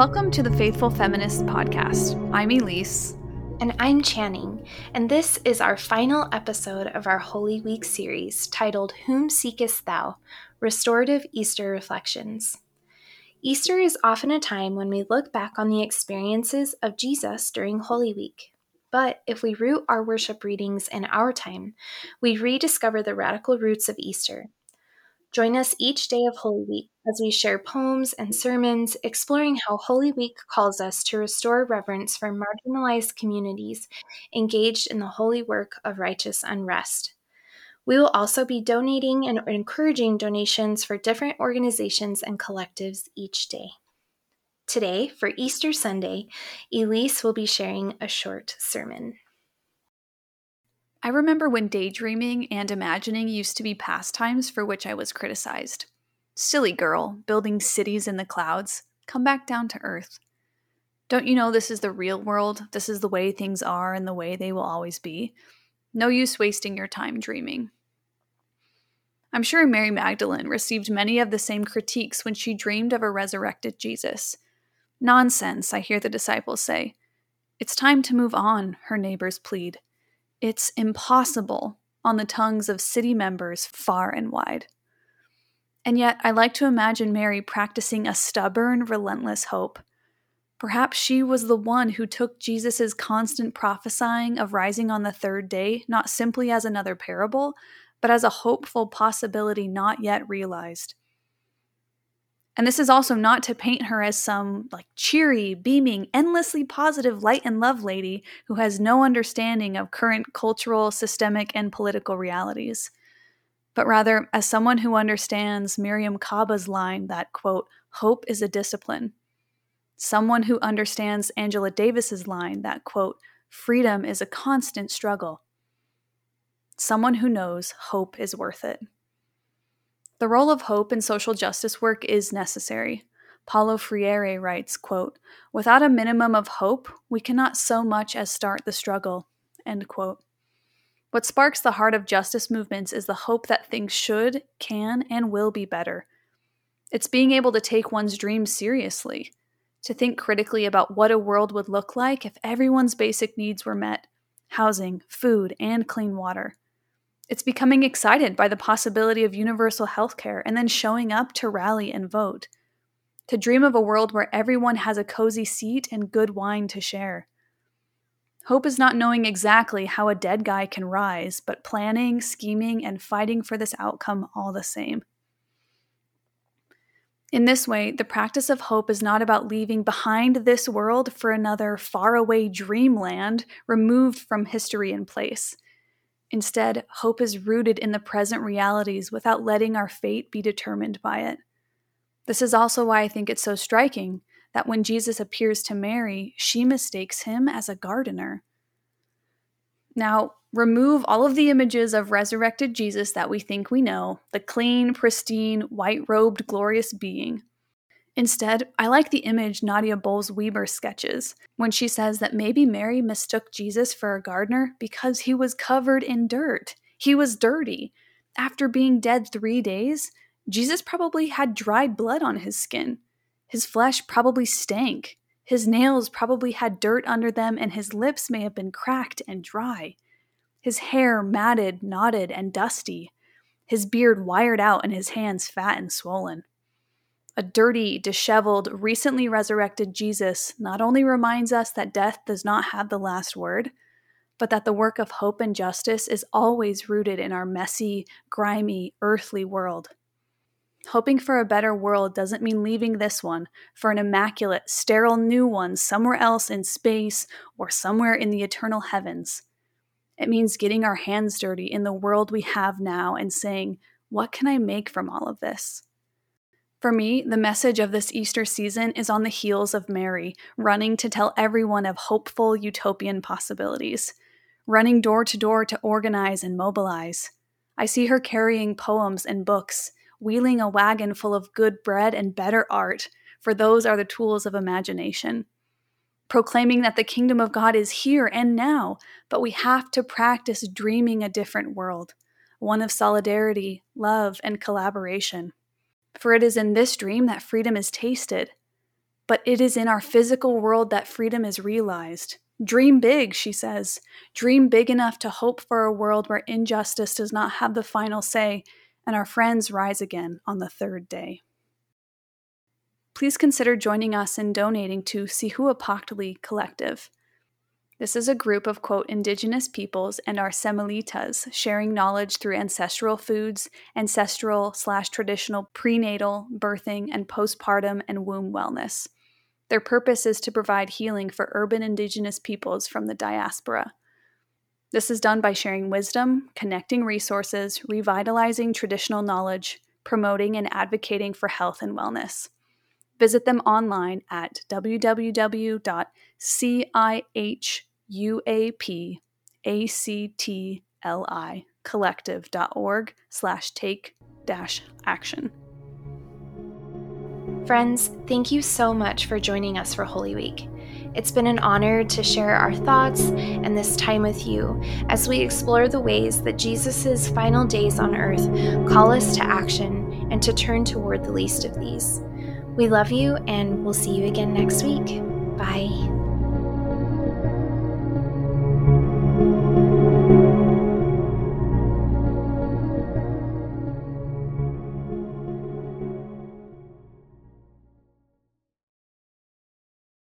Welcome to the Faithful Feminist Podcast. I'm Elise. And I'm Channing, and this is our final episode of our Holy Week series titled Whom Seekest Thou? Restorative Easter Reflections. Easter is often a time when we look back on the experiences of Jesus during Holy Week. But if we root our worship readings in our time, we rediscover the radical roots of Easter Join us each day of Holy Week as we share poems and sermons exploring how Holy Week calls us to restore reverence for marginalized communities engaged in the holy work of righteous unrest. We will also be donating and encouraging donations for different organizations and collectives each day. Today, for Easter Sunday, Elise will be sharing a short sermon. I remember when daydreaming and imagining used to be pastimes for which I was criticized. Silly girl, building cities in the clouds. Come back down to earth. Don't you know this is the real world? This is the way things are and the way they will always be. No use wasting your time dreaming. I'm sure Mary Magdalene received many of the same critiques when she dreamed of a resurrected Jesus. Nonsense, I hear the disciples say. It's time to move on, her neighbors plead. It's impossible on the tongues of city members far and wide. And yet, I like to imagine Mary practicing a stubborn, relentless hope. Perhaps she was the one who took Jesus' constant prophesying of rising on the third day not simply as another parable, but as a hopeful possibility not yet realized. And this is also not to paint her as some like cheery, beaming, endlessly positive light and love lady who has no understanding of current cultural, systemic, and political realities, but rather as someone who understands Mariame Kaba's line that, quote, hope is a discipline. Someone who understands Angela Davis's line that, quote, freedom is a constant struggle. Someone who knows hope is worth it. The role of hope in social justice work is necessary. Paulo Freire writes, quote, Without a minimum of hope, we cannot so much as start the struggle. End quote. What sparks the heart of justice movements is the hope that things should, can, and will be better. It's being able to take one's dreams seriously, to think critically about what a world would look like if everyone's basic needs were met housing, food, and clean water. It's becoming excited by the possibility of universal health care and then showing up to rally and vote. To dream of a world where everyone has a cozy seat and good wine to share. Hope is not knowing exactly how a dead guy can rise, but planning, scheming, and fighting for this outcome all the same. In this way, the practice of hope is not about leaving behind this world for another faraway dreamland removed from history and place. Instead, hope is rooted in the present realities without letting our fate be determined by it. This is also why I think it's so striking that when Jesus appears to Mary, she mistakes him as a gardener. Now, remove all of the images of resurrected Jesus that we think we know, the clean, pristine, white robed, glorious being. Instead, I like the image Nadia Bolz-Weber sketches when she says that maybe Mary mistook Jesus for a gardener because he was covered in dirt. He was dirty. After being dead three days, Jesus probably had dried blood on his skin. His flesh probably stank. His nails probably had dirt under them, and his lips may have been cracked and dry. His hair matted, knotted, and dusty. His beard wired out, and his hands fat and swollen. A dirty, disheveled, recently resurrected Jesus not only reminds us that death does not have the last word, but that the work of hope and justice is always rooted in our messy, grimy, earthly world. Hoping for a better world doesn't mean leaving this one for an immaculate, sterile new one somewhere else in space or somewhere in the eternal heavens. It means getting our hands dirty in the world we have now and saying, What can I make from all of this? For me, the message of this Easter season is on the heels of Mary, running to tell everyone of hopeful utopian possibilities, running door to door to organize and mobilize. I see her carrying poems and books, wheeling a wagon full of good bread and better art, for those are the tools of imagination. Proclaiming that the kingdom of God is here and now, but we have to practice dreaming a different world, one of solidarity, love, and collaboration for it is in this dream that freedom is tasted. But it is in our physical world that freedom is realized. Dream big, she says. Dream big enough to hope for a world where injustice does not have the final say and our friends rise again on the third day. Please consider joining us in donating to Cihuapactli Collective. This is a group of, quote, indigenous peoples and our Semillitas sharing knowledge through ancestral foods, ancestral slash traditional prenatal, birthing, and postpartum and womb wellness. Their purpose is to provide healing for urban indigenous peoples from the diaspora. This is done by sharing wisdom, connecting resources, revitalizing traditional knowledge, promoting and advocating for health and wellness. Visit them online at www.cih UAPACTLI collective.org slash take dash action. Friends, thank you so much for joining us for Holy Week. It's been an honor to share our thoughts and this time with you as we explore the ways that Jesus' final days on earth call us to action and to turn toward the least of these. We love you, and we'll see you again next week. Bye.